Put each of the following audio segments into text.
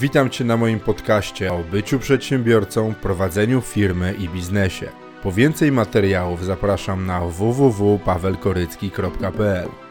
Witam Cię na moim podcaście o byciu przedsiębiorcą, prowadzeniu firmy i biznesie. Po więcej materiałów zapraszam na www.pawelkorycki.pl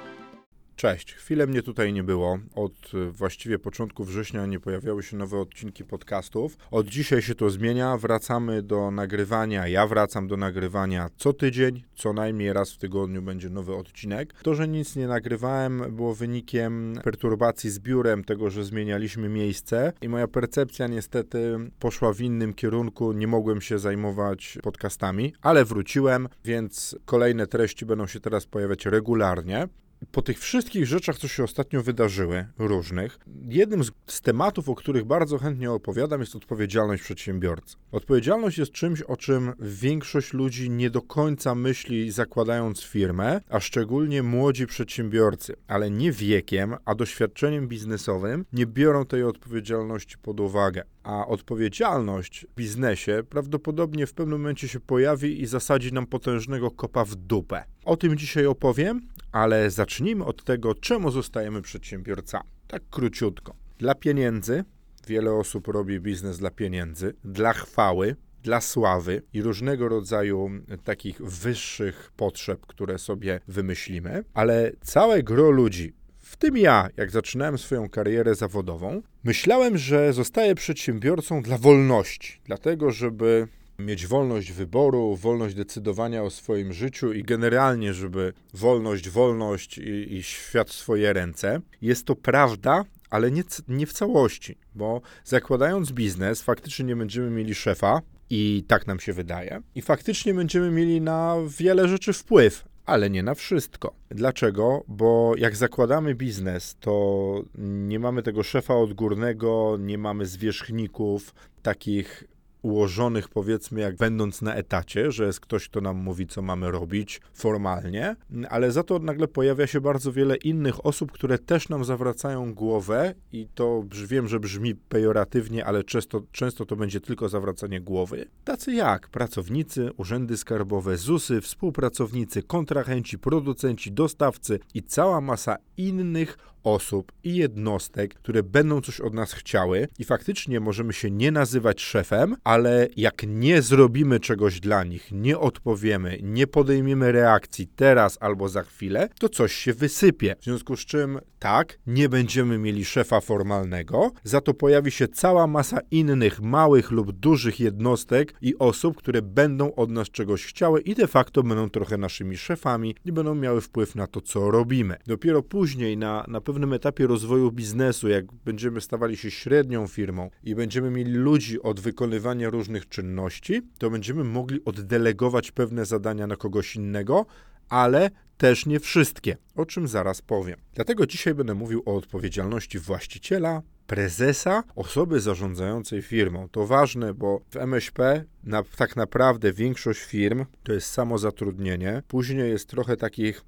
Cześć, chwilę mnie tutaj nie było. Od y, właściwie początku września nie pojawiały się nowe odcinki podcastów. Od dzisiaj się to zmienia. Wracamy do nagrywania. Ja wracam do nagrywania co tydzień, co najmniej raz w tygodniu będzie nowy odcinek. To, że nic nie nagrywałem, było wynikiem perturbacji z biurem, tego, że zmienialiśmy miejsce i moja percepcja niestety poszła w innym kierunku. Nie mogłem się zajmować podcastami, ale wróciłem, więc kolejne treści będą się teraz pojawiać regularnie po tych wszystkich rzeczach, co się ostatnio wydarzyły, różnych, jednym z, tematów, o których bardzo chętnie opowiadam, jest odpowiedzialność przedsiębiorcy. Odpowiedzialność jest czymś, o czym większość ludzi nie do końca myśli, zakładając firmę, a szczególnie młodzi przedsiębiorcy, ale nie wiekiem, a doświadczeniem biznesowym nie biorą tej odpowiedzialności pod uwagę. A odpowiedzialność w biznesie prawdopodobnie w pewnym momencie się pojawi i zasadzi nam potężnego kopa w dupę. O tym dzisiaj opowiem, ale zacznijmy od tego, czemu zostajemy przedsiębiorcami. Tak króciutko. Dla pieniędzy, wiele osób robi biznes dla pieniędzy, dla chwały, dla sławy i różnego rodzaju takich wyższych potrzeb, które sobie wymyślimy, ale całe gro ludzi, w tym ja, jak zaczynałem swoją karierę zawodową, myślałem, że zostaję przedsiębiorcą dla wolności, dlatego żeby mieć wolność wyboru, wolność decydowania o swoim życiu i generalnie, żeby wolność, wolność i, i świat w swoje ręce. Jest to prawda, ale nie, nie w całości, bo zakładając biznes, faktycznie nie będziemy mieli szefa, i tak nam się wydaje. I faktycznie będziemy mieli na wiele rzeczy wpływ, ale nie na wszystko. Dlaczego? Bo jak zakładamy biznes, to nie mamy tego szefa odgórnego, nie mamy zwierzchników, takich ułożonych, powiedzmy, jak będąc na etacie, że jest ktoś, kto nam mówi, co mamy robić formalnie, ale za to nagle pojawia się bardzo wiele innych osób, które też nam zawracają głowę i to wiem, że brzmi pejoratywnie, ale często, często to będzie tylko zawracanie głowy. Tacy jak pracownicy, urzędy skarbowe, ZUSy, współpracownicy, kontrahenci, producenci, dostawcy i cała masa innych osób i jednostek, które będą coś od nas chciały i faktycznie możemy się nie nazywać szefem, ale jak nie zrobimy czegoś dla nich, nie odpowiemy, nie podejmiemy reakcji teraz albo za chwilę, to coś się wysypie. W związku z czym tak, nie będziemy mieli szefa formalnego, za to pojawi się cała masa innych małych lub dużych jednostek i osób, które będą od nas czegoś chciały i de facto będą trochę naszymi szefami i będą miały wpływ na to, co robimy. Dopiero później na, na pewnym etapie rozwoju biznesu, jak będziemy stawali się średnią firmą i będziemy mieli ludzi od wykonywania różnych czynności, to będziemy mogli oddelegować pewne zadania na kogoś innego, ale też nie wszystkie, o czym zaraz powiem. Dlatego dzisiaj będę mówił o odpowiedzialności właściciela, prezesa, osoby zarządzającej firmą. To ważne, bo w MŚP na, tak naprawdę większość firm to jest samozatrudnienie. Później jest trochę takich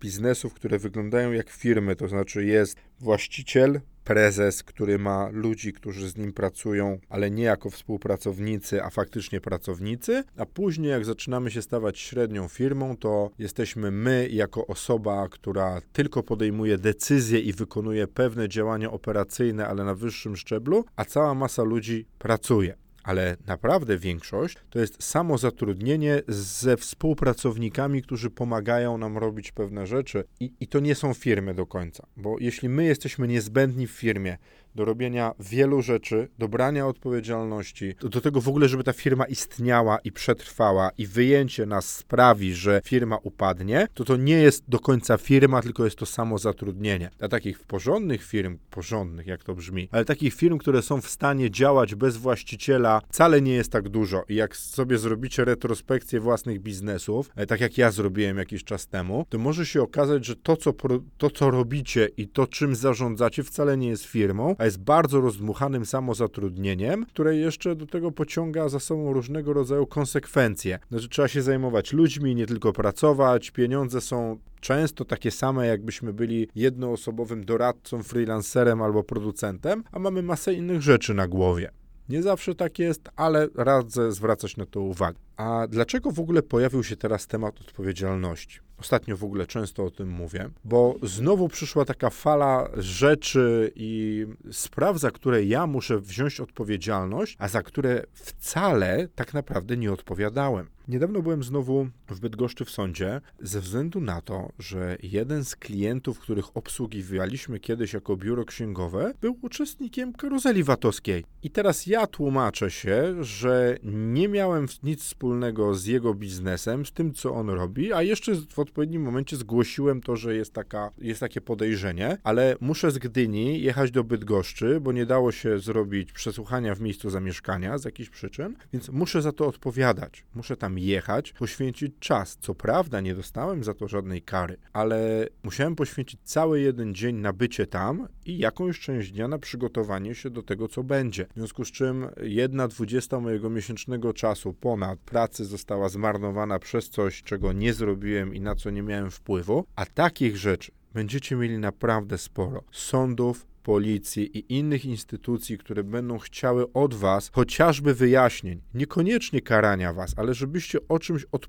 biznesów, które wyglądają jak firmy, to znaczy jest właściciel, prezes, który ma ludzi, którzy z nim pracują, ale nie jako współpracownicy, a faktycznie pracownicy, a później jak zaczynamy się stawać średnią firmą, to jesteśmy my jako osoba, która tylko podejmuje decyzje i wykonuje pewne działania operacyjne, ale na wyższym szczeblu, a cała masa ludzi pracuje ale naprawdę większość to jest samozatrudnienie ze współpracownikami, którzy pomagają nam robić pewne rzeczy. I, I to nie są firmy do końca, bo jeśli my jesteśmy niezbędni w firmie, do robienia wielu rzeczy, do brania odpowiedzialności, do, do tego w ogóle, żeby ta firma istniała i przetrwała i wyjęcie nas sprawi, że firma upadnie, to to nie jest do końca firma, tylko jest to samo zatrudnienie. Dla takich porządnych firm, porządnych jak to brzmi, ale takich firm, które są w stanie działać bez właściciela, wcale nie jest tak dużo. I jak sobie zrobicie retrospekcję własnych biznesów, e, tak jak ja zrobiłem jakiś czas temu, to może się okazać, że to, co, to, co robicie i to, czym zarządzacie, wcale nie jest firmą, a jest bardzo rozdmuchanym samozatrudnieniem, które jeszcze do tego pociąga za sobą różnego rodzaju konsekwencje. Znaczy, trzeba się zajmować ludźmi, nie tylko pracować, pieniądze są często takie same, jakbyśmy byli jednoosobowym doradcą, freelancerem albo producentem, a mamy masę innych rzeczy na głowie. Nie zawsze tak jest, ale radzę zwracać na to uwagę. A dlaczego w ogóle pojawił się teraz temat odpowiedzialności? Ostatnio w ogóle często o tym mówię, bo znowu przyszła taka fala rzeczy i spraw, za które ja muszę wziąć odpowiedzialność, a za które wcale tak naprawdę nie odpowiadałem. Niedawno byłem znowu w Bydgoszczy w sądzie ze względu na to, że jeden z klientów, których obsługiwaliśmy kiedyś jako biuro księgowe, był uczestnikiem karuzeli VAT-owskiej. I teraz ja tłumaczę się, że nie miałem nic wspólnego z jego biznesem, z tym, co on robi, a jeszcze w odpowiednim momencie zgłosiłem to, że jest, taka, jest takie podejrzenie, ale muszę z Gdyni jechać do Bydgoszczy, bo nie dało się zrobić przesłuchania w miejscu zamieszkania z jakichś przyczyn, więc muszę za to odpowiadać. Muszę tam jechać, poświęcić czas. Co prawda nie dostałem za to żadnej kary, ale musiałem poświęcić cały jeden dzień na bycie tam i jakąś część dnia na przygotowanie się do tego, co będzie. W związku z czym jedna dwudziesta mojego miesięcznego czasu ponad pracy została zmarnowana przez coś, czego nie zrobiłem i na co nie miałem wpływu, a takich rzeczy będziecie mieli naprawdę sporo. Sądów, policji i innych instytucji, które będą chciały od was chociażby wyjaśnień, niekoniecznie karania was, ale żebyście o czymś, op,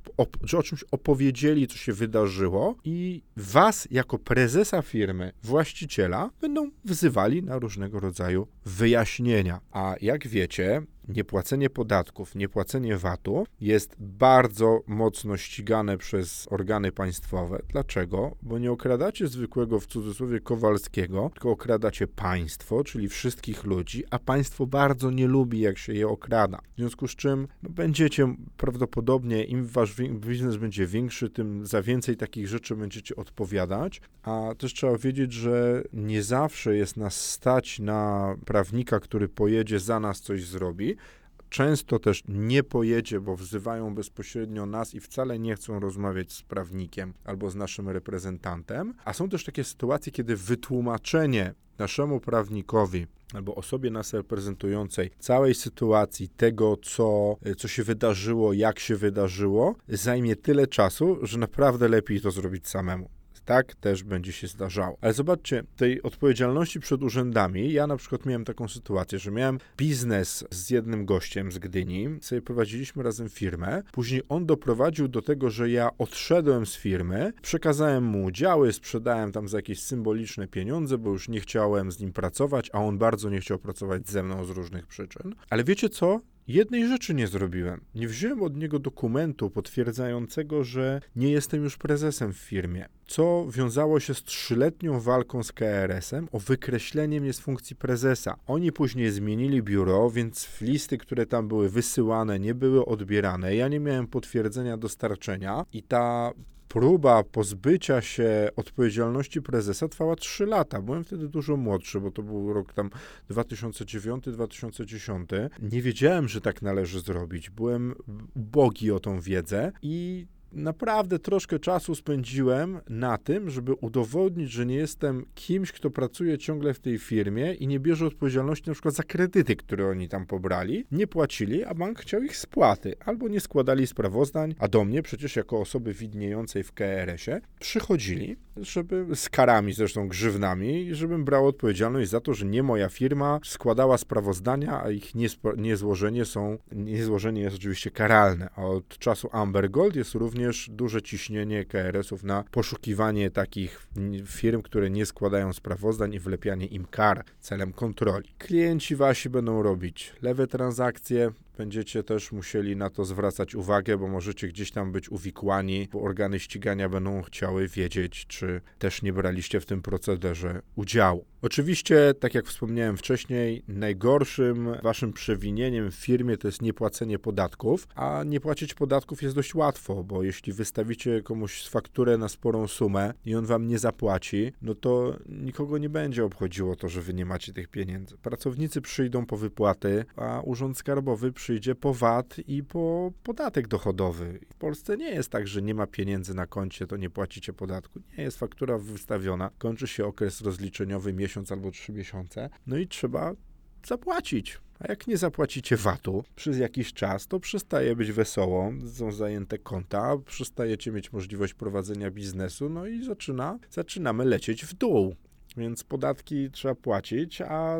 o czymś opowiedzieli, co się wydarzyło i was jako prezesa firmy, właściciela, będą wzywali na różnego rodzaju wyjaśnienia. A jak wiecie, niepłacenie podatków, niepłacenie VAT-u jest bardzo mocno ścigane przez organy państwowe. Dlaczego? Bo nie okradacie zwykłego w cudzysłowie Kowalskiego, tylko okradacie państwo, czyli wszystkich ludzi, a państwo bardzo nie lubi, jak się je okrada. W związku z czym no, będziecie prawdopodobnie, im wasz biznes będzie większy, tym za więcej takich rzeczy będziecie odpowiadać, a też trzeba wiedzieć, że nie zawsze jest nas stać na prawnika, który pojedzie za nas coś zrobi, często też nie pojedzie, bo wzywają bezpośrednio nas i wcale nie chcą rozmawiać z prawnikiem albo z naszym reprezentantem. A są też takie sytuacje, kiedy wytłumaczenie naszemu prawnikowi albo osobie nas reprezentującej całej sytuacji, tego, co, co się wydarzyło, jak się wydarzyło, zajmie tyle czasu, że naprawdę lepiej to zrobić samemu. Tak też będzie się zdarzało. Ale zobaczcie, tej odpowiedzialności przed urzędami, ja na przykład miałem taką sytuację, że miałem biznes z jednym gościem z Gdyni, sobie prowadziliśmy razem firmę, później on doprowadził do tego, że ja odszedłem z firmy, przekazałem mu udziały, sprzedałem tam za jakieś symboliczne pieniądze, bo już nie chciałem z nim pracować, a on bardzo nie chciał pracować ze mną z różnych przyczyn. Ale wiecie co? Jednej rzeczy nie zrobiłem. Nie wziąłem od niego dokumentu potwierdzającego, że nie jestem już prezesem w firmie, co wiązało się z trzyletnią walką z KRS-em o wykreślenie mnie z funkcji prezesa. Oni później zmienili biuro, więc listy, które tam były wysyłane, nie były odbierane. Ja nie miałem potwierdzenia dostarczenia i ta próba pozbycia się odpowiedzialności prezesa trwała 3 lata. Byłem wtedy dużo młodszy, bo to był rok tam 2009-2010. Nie wiedziałem, że tak należy zrobić. Byłem ubogi o tą wiedzę i naprawdę troszkę czasu spędziłem na tym, żeby udowodnić, że nie jestem kimś, kto pracuje ciągle w tej firmie i nie bierze odpowiedzialności na przykład za kredyty, które oni tam pobrali, nie płacili, a bank chciał ich spłaty, albo nie składali sprawozdań, a do mnie przecież jako osoby widniejącej w KRS-ie przychodzili, żeby z karami zresztą grzywnami, żebym brał odpowiedzialność za to, że nie moja firma składała sprawozdania, a ich niezłożenie są, niezłożenie jest oczywiście karalne. A od czasu Amber Gold jest również również duże ciśnienie KRS-ów na poszukiwanie takich firm, które nie składają sprawozdań i wlepianie im kar celem kontroli. Klienci wasi będą robić lewe transakcje, będziecie też musieli na to zwracać uwagę, bo możecie gdzieś tam być uwikłani, bo organy ścigania będą chciały wiedzieć, czy też nie braliście w tym procederze udziału. Oczywiście, tak jak wspomniałem wcześniej, najgorszym waszym przewinieniem w firmie to jest niepłacenie podatków, a nie płacić podatków jest dość łatwo, bo jeśli wystawicie komuś fakturę na sporą sumę i on wam nie zapłaci, no to nikogo nie będzie obchodziło to, że wy nie macie tych pieniędzy. Pracownicy przyjdą po wypłaty, a urząd skarbowy przyjdzie przyjdzie po VAT i po podatek dochodowy. W Polsce nie jest tak, że nie ma pieniędzy na koncie, to nie płacicie podatku. Nie jest faktura wystawiona, kończy się okres rozliczeniowy miesiąc albo trzy miesiące, no i trzeba zapłacić. A jak nie zapłacicie VAT-u przez jakiś czas, to przestaje być wesoło, są zajęte konta, przestajecie mieć możliwość prowadzenia biznesu, no i zaczyna, zaczynamy lecieć w dół. Więc podatki trzeba płacić, a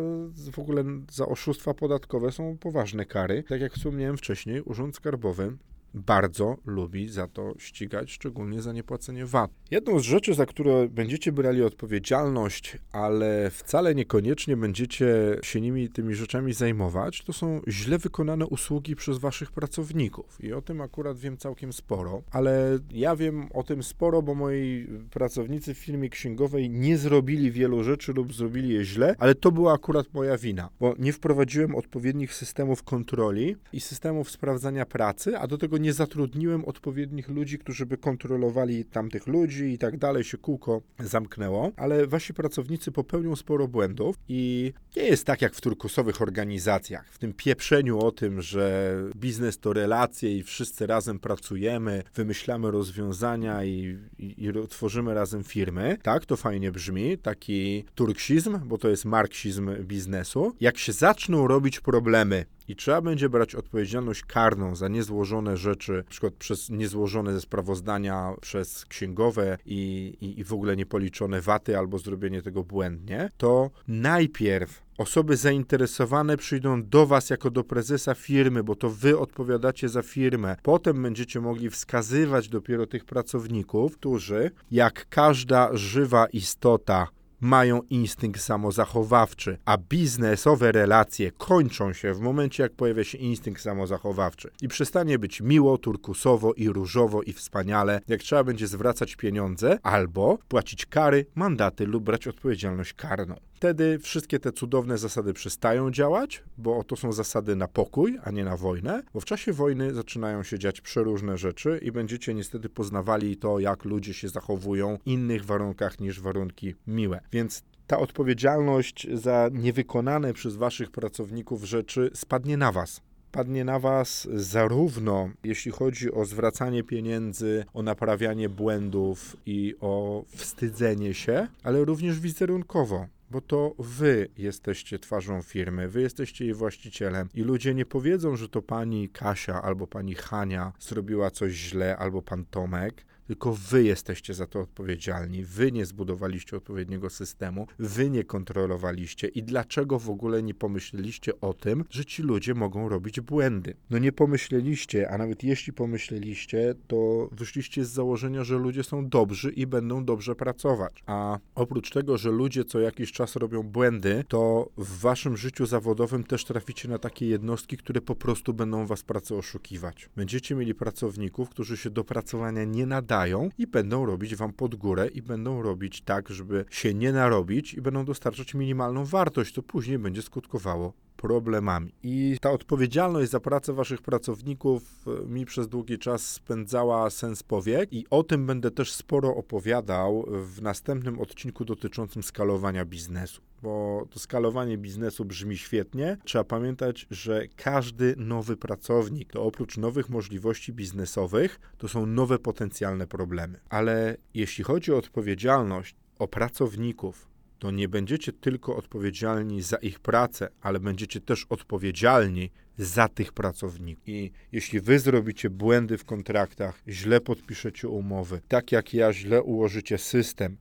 w ogóle za oszustwa podatkowe są poważne kary. Tak jak wspomniałem wcześniej, Urząd Skarbowy bardzo lubi za to ścigać, szczególnie za niepłacenie VAT. Jedną z rzeczy, za które będziecie brali odpowiedzialność, ale wcale niekoniecznie będziecie się nimi, tymi rzeczami zajmować, to są źle wykonane usługi przez waszych pracowników. I o tym akurat wiem całkiem sporo, ale ja wiem o tym sporo, bo moi pracownicy w firmie księgowej nie zrobili wielu rzeczy lub zrobili je źle, ale to była akurat moja wina, bo nie wprowadziłem odpowiednich systemów kontroli i systemów sprawdzania pracy, a do tego nie zatrudniłem odpowiednich ludzi, którzy by kontrolowali tamtych ludzi i tak dalej, się kółko zamknęło, ale wasi pracownicy popełnią sporo błędów i nie jest tak jak w turkusowych organizacjach, w tym pieprzeniu o tym, że biznes to relacje i wszyscy razem pracujemy, wymyślamy rozwiązania i, i, i tworzymy razem firmy. Tak, to fajnie brzmi, taki turksizm, bo to jest marksizm biznesu. Jak się zaczną robić problemy i trzeba będzie brać odpowiedzialność karną za niezłożone rzeczy, na przykład przez niezłożone ze sprawozdania przez księgowe i, i, i w ogóle niepoliczone waty albo zrobienie tego błędnie, to najpierw osoby zainteresowane przyjdą do Was jako do prezesa firmy, bo to Wy odpowiadacie za firmę. Potem będziecie mogli wskazywać dopiero tych pracowników, którzy, jak każda żywa istota, mają instynkt samozachowawczy, a biznesowe relacje kończą się w momencie, jak pojawia się instynkt samozachowawczy i przestanie być miło, turkusowo i różowo i wspaniale, jak trzeba będzie zwracać pieniądze albo płacić kary, mandaty lub brać odpowiedzialność karną. Wtedy wszystkie te cudowne zasady przestają działać, bo to są zasady na pokój, a nie na wojnę, bo w czasie wojny zaczynają się dziać przeróżne rzeczy i będziecie niestety poznawali to, jak ludzie się zachowują w innych warunkach niż warunki miłe. Więc ta odpowiedzialność za niewykonane przez waszych pracowników rzeczy spadnie na was padnie na Was zarówno jeśli chodzi o zwracanie pieniędzy, o naprawianie błędów i o wstydzenie się, ale również wizerunkowo bo to wy jesteście twarzą firmy, wy jesteście jej właścicielem i ludzie nie powiedzą, że to pani Kasia albo pani Hania zrobiła coś źle albo pan Tomek, tylko wy jesteście za to odpowiedzialni. Wy nie zbudowaliście odpowiedniego systemu, wy nie kontrolowaliście i dlaczego w ogóle nie pomyśleliście o tym, że ci ludzie mogą robić błędy. No nie pomyśleliście, a nawet jeśli pomyśleliście, to wyszliście z założenia, że ludzie są dobrzy i będą dobrze pracować. A oprócz tego, że ludzie co jakiś czas robią błędy, to w waszym życiu zawodowym też traficie na takie jednostki, które po prostu będą was pracę oszukiwać. Będziecie mieli pracowników, którzy się do pracowania nie nadają i będą robić wam pod górę i będą robić tak, żeby się nie narobić i będą dostarczać minimalną wartość, to później będzie skutkowało problemami. I ta odpowiedzialność za pracę waszych pracowników e, mi przez długi czas spędzała sens powiek i o tym będę też sporo opowiadał w następnym odcinku dotyczącym skalowania biznesu. Bo to skalowanie biznesu brzmi świetnie. Trzeba pamiętać, że każdy nowy pracownik to oprócz nowych możliwości biznesowych, to są nowe potencjalne problemy. Ale jeśli chodzi o odpowiedzialność, o pracowników, to nie będziecie tylko odpowiedzialni za ich pracę, ale będziecie też odpowiedzialni za tych pracowników. I jeśli wy zrobicie błędy w kontraktach, źle podpiszecie umowy, tak jak ja źle ułożycie system,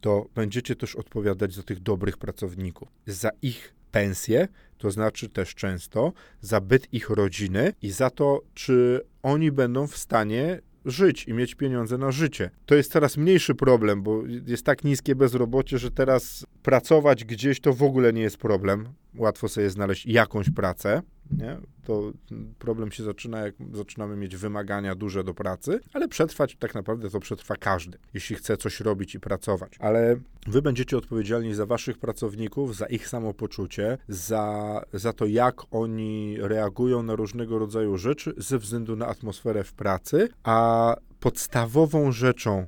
to będziecie też odpowiadać za tych dobrych pracowników, za ich pensje, to znaczy też często za byt ich rodziny i za to, czy oni będą w stanie żyć i mieć pieniądze na życie. To jest coraz mniejszy problem, bo jest tak niskie bezrobocie, że teraz pracować gdzieś to w ogóle nie jest problem. Łatwo sobie znaleźć jakąś pracę nie? To problem się zaczyna, jak zaczynamy mieć wymagania duże do pracy, ale przetrwać tak naprawdę to przetrwa każdy, jeśli chce coś robić i pracować. Ale wy będziecie odpowiedzialni za waszych pracowników, za ich samopoczucie, za, za to, jak oni reagują na różnego rodzaju rzeczy ze względu na atmosferę w pracy, a podstawową rzeczą,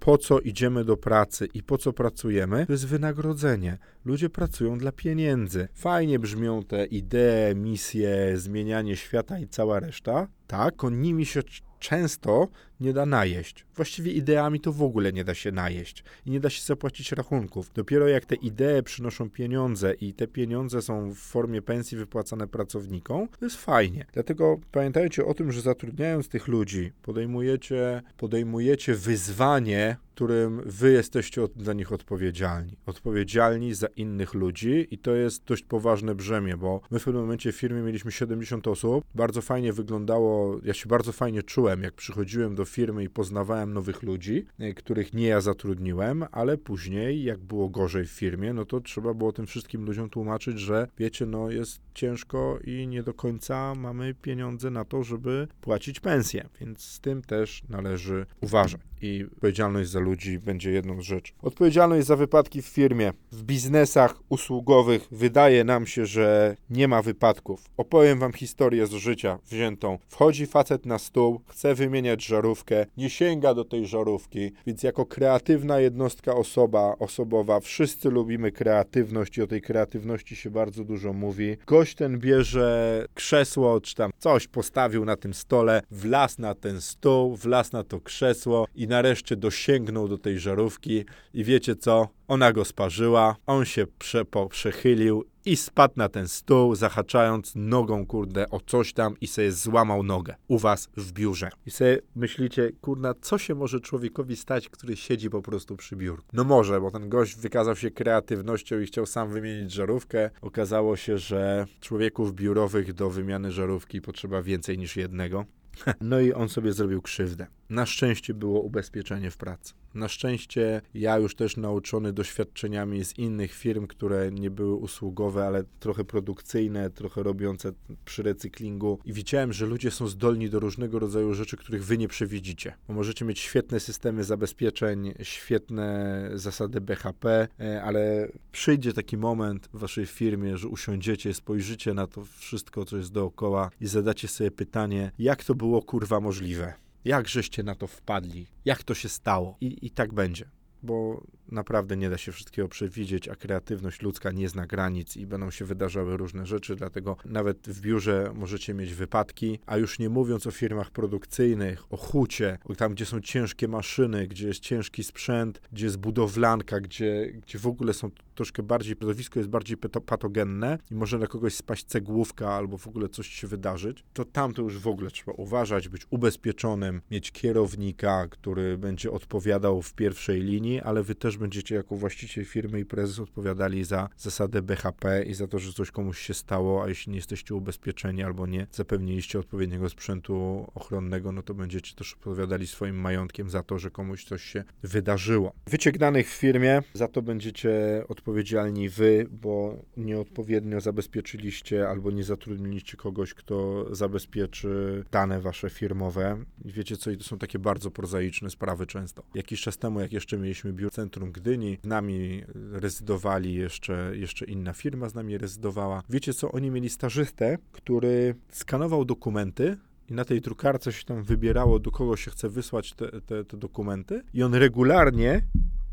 po co idziemy do pracy i po co pracujemy, to jest wynagrodzenie. Ludzie pracują dla pieniędzy. Fajnie brzmią te idee, misje, zmienianie świata i cała reszta. Tak, nimi się często nie da najeść. Właściwie ideami to w ogóle nie da się najeść i nie da się zapłacić rachunków. Dopiero jak te idee przynoszą pieniądze i te pieniądze są w formie pensji wypłacane pracownikom, to jest fajnie. Dlatego pamiętajcie o tym, że zatrudniając tych ludzi, podejmujecie, podejmujecie wyzwanie którym wy jesteście od, za nich odpowiedzialni. Odpowiedzialni za innych ludzi i to jest dość poważne brzemię, bo my w pewnym momencie w firmie mieliśmy 70 osób. Bardzo fajnie wyglądało, ja się bardzo fajnie czułem, jak przychodziłem do firmy i poznawałem nowych ludzi, e, których nie ja zatrudniłem, ale później, jak było gorzej w firmie, no to trzeba było tym wszystkim ludziom tłumaczyć, że wiecie, no jest ciężko i nie do końca mamy pieniądze na to, żeby płacić pensję, więc z tym też należy uważać. I odpowiedzialność za ludzi będzie jedną z rzeczy. Odpowiedzialność za wypadki w firmie, w biznesach usługowych wydaje nam się, że nie ma wypadków. Opowiem wam historię z życia wziętą. Wchodzi facet na stół, chce wymieniać żarówkę, nie sięga do tej żarówki, więc jako kreatywna jednostka osoba, osobowa, wszyscy lubimy kreatywność i o tej kreatywności się bardzo dużo mówi. Gość ten bierze krzesło, czy tam coś postawił na tym stole, wlazł na ten stół, wlazł na to krzesło i nareszcie dosięgnął do tej żarówki i wiecie co? Ona go sparzyła, on się prze, po, przechylił i spadł na ten stół, zahaczając nogą, kurde, o coś tam i sobie złamał nogę u was w biurze. I sobie myślicie, kurna, co się może człowiekowi stać, który siedzi po prostu przy biurku? No może, bo ten gość wykazał się kreatywnością i chciał sam wymienić żarówkę. Okazało się, że człowieków biurowych do wymiany żarówki potrzeba więcej niż jednego. No i on sobie zrobił krzywdę. Na szczęście było ubezpieczenie w pracy. Na szczęście ja już też nauczony doświadczeniami z innych firm, które nie były usługowe, ale trochę produkcyjne, trochę robiące przy recyklingu i widziałem, że ludzie są zdolni do różnego rodzaju rzeczy, których wy nie przewidzicie. Bo możecie mieć świetne systemy zabezpieczeń, świetne zasady BHP, e, ale przyjdzie taki moment w waszej firmie, że usiądziecie, spojrzycie na to wszystko, co jest dookoła i zadacie sobie pytanie, jak to było kurwa możliwe? Jak żeście na to wpadli? Jak to się stało? I, i tak będzie. Bo naprawdę nie da się wszystkiego przewidzieć, a kreatywność ludzka nie zna granic i będą się wydarzały różne rzeczy, dlatego nawet w biurze możecie mieć wypadki, a już nie mówiąc o firmach produkcyjnych, o hucie, tam gdzie są ciężkie maszyny, gdzie jest ciężki sprzęt, gdzie jest budowlanka, gdzie, gdzie w ogóle są troszkę bardziej, środowisko jest bardziej patogenne i może na kogoś spaść cegłówka albo w ogóle coś się wydarzyć, to tam to już w ogóle trzeba uważać, być ubezpieczonym, mieć kierownika, który będzie odpowiadał w pierwszej linii, ale wy też będziecie jako właściciel firmy i prezes odpowiadali za zasadę BHP i za to, że coś komuś się stało, a jeśli nie jesteście ubezpieczeni albo nie zapewniliście odpowiedniego sprzętu ochronnego, no to będziecie też odpowiadali swoim majątkiem za to, że komuś coś się wydarzyło. Wyciek danych w firmie, za to będziecie odpowiedzialni wy, bo nieodpowiednio zabezpieczyliście albo nie zatrudniliście kogoś, kto zabezpieczy dane wasze firmowe. I wiecie co, i to są takie bardzo prozaiczne sprawy często. Jakiś czas temu, jak jeszcze mieliśmy biuro centrum Gdyni. Z nami rezydowali jeszcze, jeszcze inna firma, z nami rezydowała. Wiecie co, oni mieli stażystę, który skanował dokumenty i na tej drukarce się tam wybierało, do kogo się chce wysłać te, te, te dokumenty i on regularnie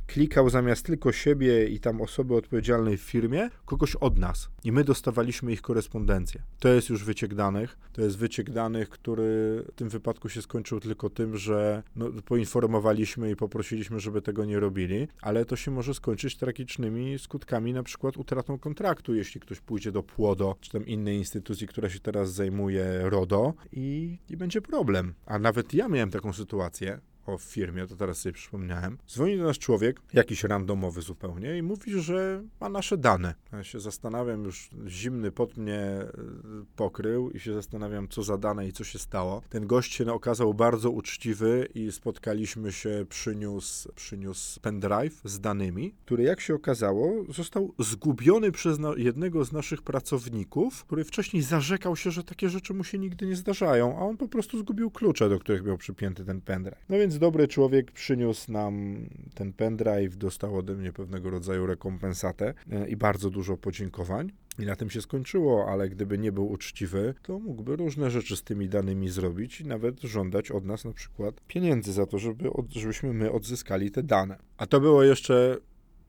klikał zamiast tylko siebie i tam osoby odpowiedzialnej w firmie, kogoś od nas. I my dostawaliśmy ich korespondencję. To jest już wyciek danych. To jest wyciek danych, który w tym wypadku się skończył tylko tym, że no, poinformowaliśmy i poprosiliśmy, żeby tego nie robili, ale to się może skończyć tragicznymi skutkami, na przykład utratą kontraktu, jeśli ktoś pójdzie do PłoDo, czy tam innej instytucji, która się teraz zajmuje RODO i, i będzie problem. A nawet ja miałem taką sytuację, o firmie, to teraz sobie przypomniałem. Dzwoni do nas człowiek, jakiś randomowy zupełnie i mówi, że ma nasze dane. Ja się zastanawiam, już zimny pot mnie e, pokrył i się zastanawiam, co za dane i co się stało. Ten gość się okazał bardzo uczciwy i spotkaliśmy się, przyniósł, przyniósł pendrive z danymi, który jak się okazało został zgubiony przez jednego z naszych pracowników, który wcześniej zarzekał się, że takie rzeczy mu się nigdy nie zdarzają, a on po prostu zgubił klucze, do których miał przypięty ten pendrive. No więc dobry człowiek przyniósł nam ten pendrive, dostał ode mnie pewnego rodzaju rekompensatę e, i bardzo dużo podziękowań. I na tym się skończyło, ale gdyby nie był uczciwy, to mógłby różne rzeczy z tymi danymi zrobić i nawet żądać od nas na przykład pieniędzy za to, żeby od, żebyśmy my odzyskali te dane. A to było jeszcze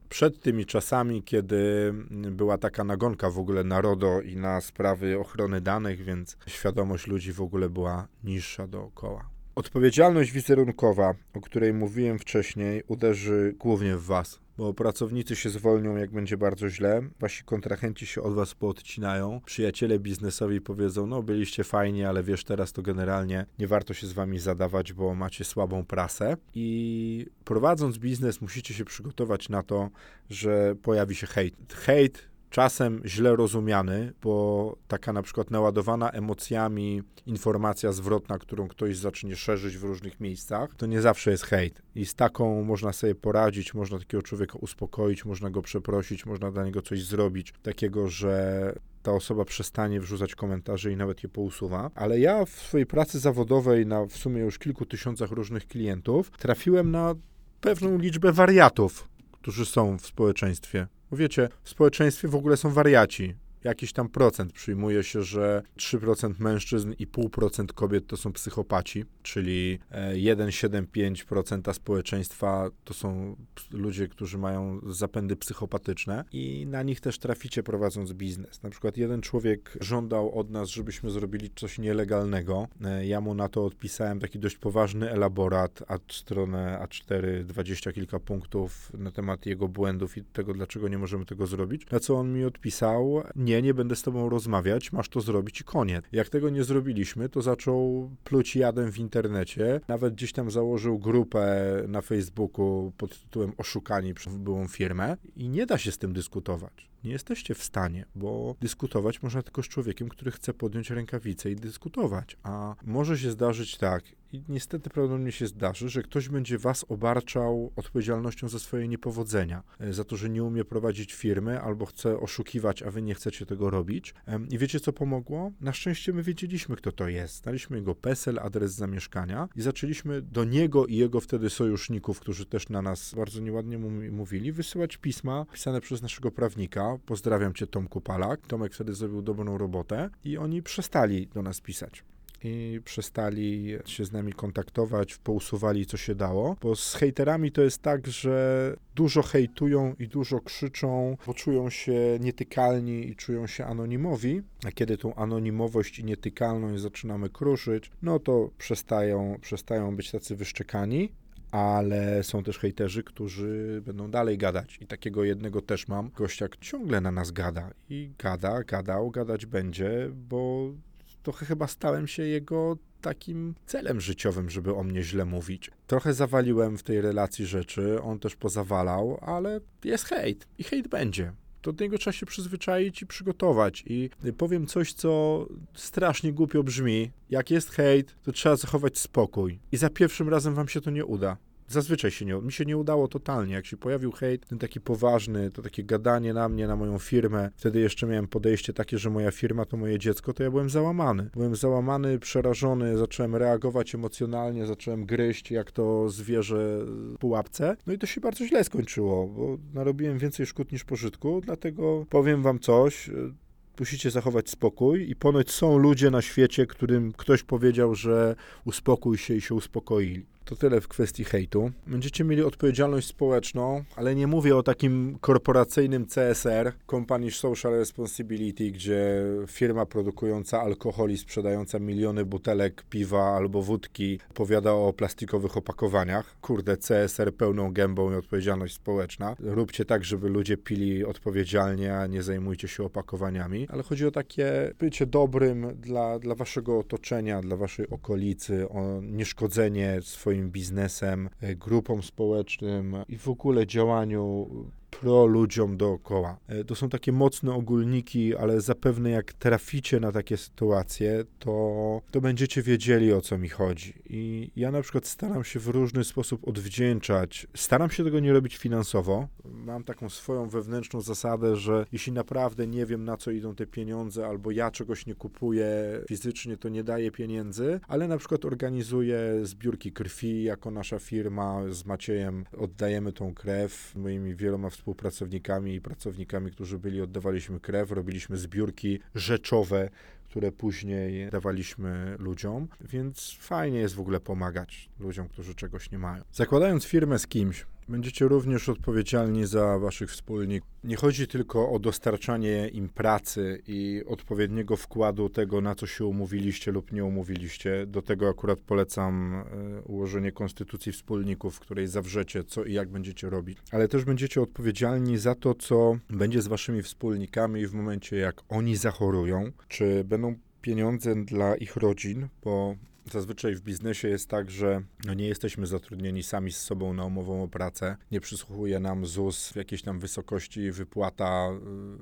przed tymi czasami, kiedy była taka nagonka w ogóle na RODO i na sprawy ochrony danych, więc świadomość ludzi w ogóle była niższa dookoła. Odpowiedzialność wizerunkowa, o której mówiłem wcześniej, uderzy głównie w Was, bo pracownicy się zwolnią, jak będzie bardzo źle, wasi kontrahenci się od was poodcinają, przyjaciele biznesowi powiedzą, no byliście fajni, ale wiesz, teraz to generalnie nie warto się z wami zadawać, bo macie słabą prasę. I prowadząc biznes musicie się przygotować na to, że pojawi się hejt. Hejt czasem źle rozumiany, bo taka na przykład naładowana emocjami informacja zwrotna, którą ktoś zacznie szerzyć w różnych miejscach, to nie zawsze jest hejt. I z taką można sobie poradzić, można takiego człowieka uspokoić, można go przeprosić, można dla niego coś zrobić, takiego, że ta osoba przestanie wrzucać komentarze i nawet je pousuwa. Ale ja w swojej pracy zawodowej na w sumie już kilku tysiącach różnych klientów trafiłem na pewną liczbę wariatów, którzy są w społeczeństwie. Wiecie, w społeczeństwie w ogóle są wariaci jakiś tam procent. Przyjmuje się, że 3% mężczyzn i 0,5% kobiet to są psychopaci, czyli 1,75% e, społeczeństwa to są ludzie, którzy mają zapędy psychopatyczne i na nich też traficie prowadząc biznes. Na przykład jeden człowiek żądał od nas, żebyśmy zrobili coś nielegalnego. E, ja mu na to odpisałem taki dość poważny elaborat, a stronę A4, dwadzieścia kilka punktów na temat jego błędów i tego, dlaczego nie możemy tego zrobić. Na co on mi odpisał, nie, nie, nie będę z tobą rozmawiać, masz to zrobić i koniec. Jak tego nie zrobiliśmy, to zaczął pluć jadem w internecie, nawet gdzieś tam założył grupę na Facebooku pod tytułem Oszukani przez byłą firmę i nie da się z tym dyskutować nie jesteście w stanie, bo dyskutować można tylko z człowiekiem, który chce podjąć rękawicę i dyskutować. A może się zdarzyć tak, niestety prawdopodobnie się zdarzy, że ktoś będzie was obarczał odpowiedzialnością za swoje niepowodzenia, e, za to, że nie umie prowadzić firmy albo chce oszukiwać, a wy nie chcecie tego robić. I wiecie, co pomogło? Na szczęście my wiedzieliśmy, kto to jest. Znaliśmy jego PESEL, adres zamieszkania i zaczęliśmy do niego i jego wtedy sojuszników, którzy też na nas bardzo nieładnie mówili, wysyłać pisma pisane przez naszego prawnika, Pozdrawiam cię, Tomku Palak. Tomek wtedy zrobił dobrą robotę i oni przestali do nas pisać i przestali się z nami kontaktować, pousuwali co się dało, bo z hejterami to jest tak, że dużo hejtują i dużo krzyczą, bo czują się nietykalni i czują się anonimowi, a kiedy tą anonimowość i nietykalność zaczynamy kruszyć, no to przestają, przestają być tacy wyszczekani ale są też hejterzy, którzy będą dalej gadać. I takiego jednego też mam. Gościak ciągle na nas gada. I gada, gadał, gadać będzie, bo trochę chyba stałem się jego takim celem życiowym, żeby o mnie źle mówić. Trochę zawaliłem w tej relacji rzeczy, on też pozawalał, ale jest hejt i hejt będzie to do niego trzeba się przyzwyczaić i przygotować. I powiem coś, co strasznie głupio brzmi. Jak jest hejt, to trzeba zachować spokój. I za pierwszym razem wam się to nie uda. Zazwyczaj się nie, mi się nie udało totalnie. Jak się pojawił hejt, ten taki poważny, to takie gadanie na mnie, na moją firmę, wtedy jeszcze miałem podejście takie, że moja firma to moje dziecko, to ja byłem załamany. Byłem załamany, przerażony, zacząłem reagować emocjonalnie, zacząłem gryźć jak to zwierzę w pułapce. No i to się bardzo źle skończyło, bo narobiłem więcej szkód niż pożytku, dlatego powiem wam coś, musicie zachować spokój i ponoć są ludzie na świecie, którym ktoś powiedział, że uspokój się i się uspokoili. To tyle w kwestii hejtu. Będziecie mieli odpowiedzialność społeczną, ale nie mówię o takim korporacyjnym CSR, Company Social Responsibility, gdzie firma produkująca alkohol i sprzedająca miliony butelek piwa albo wódki powiada o plastikowych opakowaniach. Kurde, CSR pełną gębą i odpowiedzialność społeczna. Róbcie tak, żeby ludzie pili odpowiedzialnie, a nie zajmujcie się opakowaniami. Ale chodzi o takie bycie dobrym dla, dla waszego otoczenia, dla waszej okolicy, o nieszkodzenie swoim swoim biznesem, e, grupom społecznym i w ogóle działaniu pro ludziom dookoła. E, to są takie mocne ogólniki, ale zapewne jak traficie na takie sytuacje, to, to będziecie wiedzieli o co mi chodzi. I ja na przykład staram się w różny sposób odwdzięczać. Staram się tego nie robić finansowo. Mam taką swoją wewnętrzną zasadę, że jeśli naprawdę nie wiem na co idą te pieniądze, albo ja czegoś nie kupuję fizycznie, to nie daję pieniędzy, ale na przykład organizuję zbiórki krwi jako nasza firma z Maciejem. Oddajemy tą krew moimi wieloma współpracownikami współpracownikami i pracownikami, którzy byli, oddawaliśmy krew, robiliśmy zbiórki rzeczowe, które później dawaliśmy ludziom, więc fajnie jest w ogóle pomagać ludziom, którzy czegoś nie mają. Zakładając firmę z kimś, Będziecie również odpowiedzialni za waszych wspólników. Nie chodzi tylko o dostarczanie im pracy i odpowiedniego wkładu tego, na co się umówiliście lub nie umówiliście. Do tego akurat polecam e, ułożenie konstytucji wspólników, w której zawrzecie, co i jak będziecie robić. Ale też będziecie odpowiedzialni za to, co będzie z waszymi wspólnikami w momencie, jak oni zachorują, czy będą pieniądze dla ich rodzin, bo Zazwyczaj w biznesie jest tak, że no nie jesteśmy zatrudnieni sami z sobą na umową o pracę. Nie przysłuchuje nam ZUS w jakiejś tam wysokości wypłata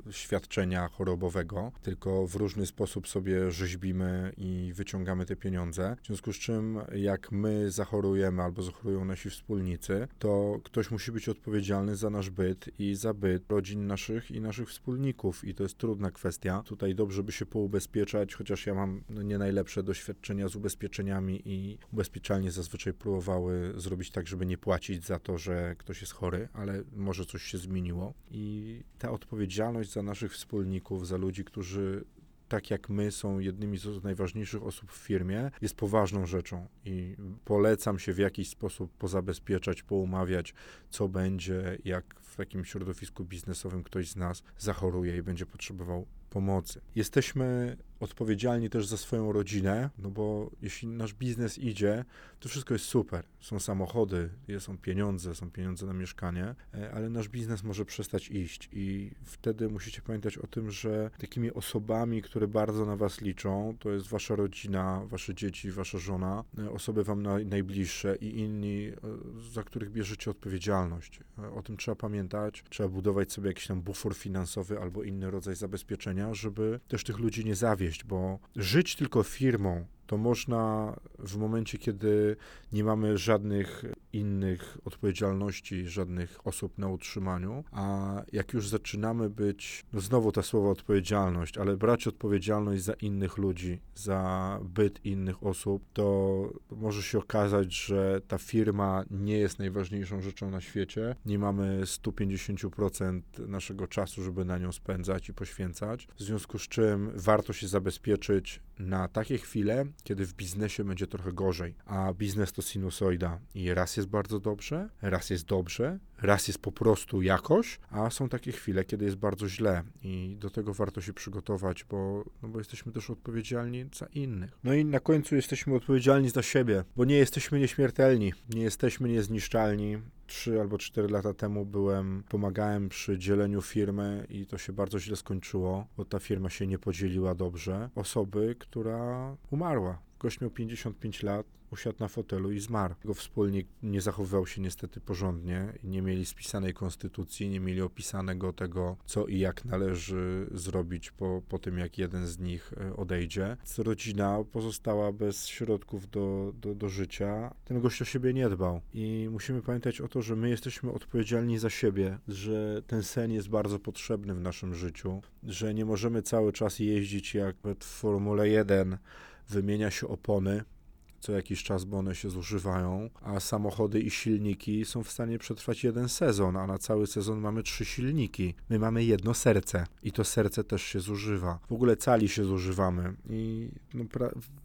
y, świadczenia chorobowego, tylko w różny sposób sobie rzeźbimy i wyciągamy te pieniądze. W związku z czym, jak my zachorujemy albo zachorują nasi wspólnicy, to ktoś musi być odpowiedzialny za nasz byt i za byt rodzin naszych i naszych wspólników. I to jest trudna kwestia. Tutaj dobrze by się poubezpieczać, chociaż ja mam no, nie najlepsze doświadczenia z ubezpieczeniem ubezpieczeniami i ubezpieczalnie zazwyczaj próbowały zrobić tak, żeby nie płacić za to, że ktoś jest chory, ale może coś się zmieniło. I ta odpowiedzialność za naszych wspólników, za ludzi, którzy tak jak my, są jednymi z najważniejszych osób w firmie, jest poważną rzeczą i polecam się w jakiś sposób pozabezpieczać, poumawiać, co będzie, jak w takim środowisku biznesowym ktoś z nas zachoruje i będzie potrzebował pomocy. Jesteśmy odpowiedzialni też za swoją rodzinę, no bo jeśli nasz biznes idzie, to wszystko jest super. Są samochody, są pieniądze, są pieniądze na mieszkanie, e, ale nasz biznes może przestać iść i wtedy musicie pamiętać o tym, że takimi osobami, które bardzo na was liczą, to jest wasza rodzina, wasze dzieci, wasza żona, e, osoby wam najbliższe i inni, e, za których bierzecie odpowiedzialność. O tym trzeba pamiętać. Trzeba budować sobie jakiś tam bufor finansowy albo inny rodzaj zabezpieczenia, żeby też tych ludzi nie zawieść bo żyć tylko firmą to można w momencie, kiedy nie mamy żadnych innych odpowiedzialności, żadnych osób na utrzymaniu, a jak już zaczynamy być, no znowu ta słowo odpowiedzialność, ale brać odpowiedzialność za innych ludzi, za byt innych osób, to może się okazać, że ta firma nie jest najważniejszą rzeczą na świecie. Nie mamy 150% naszego czasu, żeby na nią spędzać i poświęcać. W związku z czym warto się zabezpieczyć na takie chwile, kiedy w biznesie będzie trochę gorzej, a biznes to sinusoida. I raz jest bardzo dobrze, raz jest dobrze, raz jest po prostu jakoś, a są takie chwile, kiedy jest bardzo źle. I do tego warto się przygotować, bo, no bo jesteśmy też odpowiedzialni za innych. No i na końcu jesteśmy odpowiedzialni za siebie, bo nie jesteśmy nieśmiertelni, nie jesteśmy niezniszczalni, trzy albo cztery lata temu byłem, pomagałem przy dzieleniu firmy i to się bardzo źle skończyło, bo ta firma się nie podzieliła dobrze. Osoby, która umarła. Gość miał 55 lat, usiadł na fotelu i zmarł. Jego wspólnik nie zachowywał się niestety porządnie, nie mieli spisanej konstytucji, nie mieli opisanego tego, co i jak należy zrobić po, po tym, jak jeden z nich e, odejdzie. Rodzina pozostała bez środków do, do, do życia. Ten gość o siebie nie dbał i musimy pamiętać o to, że my jesteśmy odpowiedzialni za siebie, że ten sen jest bardzo potrzebny w naszym życiu, że nie możemy cały czas jeździć jak w Formule 1, wymienia się opony, co jakiś czas, bo one się zużywają, a samochody i silniki są w stanie przetrwać jeden sezon, a na cały sezon mamy trzy silniki. My mamy jedno serce i to serce też się zużywa. W ogóle cali się zużywamy i no,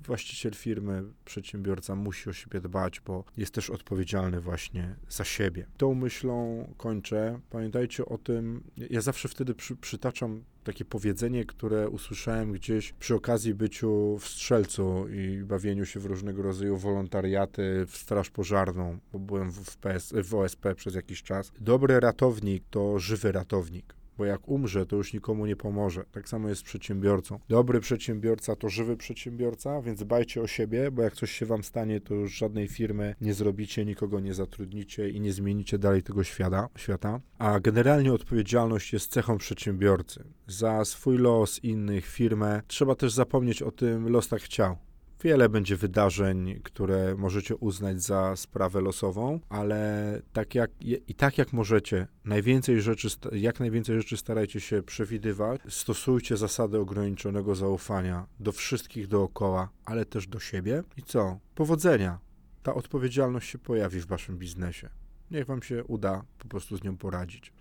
właściciel firmy, przedsiębiorca musi o siebie dbać, bo jest też odpowiedzialny właśnie za siebie. Tą myślą kończę. Pamiętajcie o tym, ja zawsze wtedy przy, przytaczam takie powiedzenie, które usłyszałem gdzieś przy okazji byciu w strzelcu i bawieniu się w różnego rodzaju wolontariaty w straż pożarną, bo byłem w, PS, w OSP przez jakiś czas. Dobry ratownik to żywy ratownik bo jak umrze, to już nikomu nie pomoże. Tak samo jest z przedsiębiorcą. Dobry przedsiębiorca to żywy przedsiębiorca, więc dbajcie o siebie, bo jak coś się wam stanie, to już żadnej firmy nie zrobicie, nikogo nie zatrudnicie i nie zmienicie dalej tego świata. świata. A generalnie odpowiedzialność jest cechą przedsiębiorcy. Za swój los, innych, firmę. Trzeba też zapomnieć o tym, los tak chciał. Wiele będzie wydarzeń, które możecie uznać za sprawę losową, ale tak jak, i tak jak możecie, najwięcej rzeczy, jak najwięcej rzeczy starajcie się przewidywać. Stosujcie zasady ograniczonego zaufania do wszystkich dookoła, ale też do siebie. I co? Powodzenia. Ta odpowiedzialność się pojawi w waszym biznesie. Niech wam się uda po prostu z nią poradzić.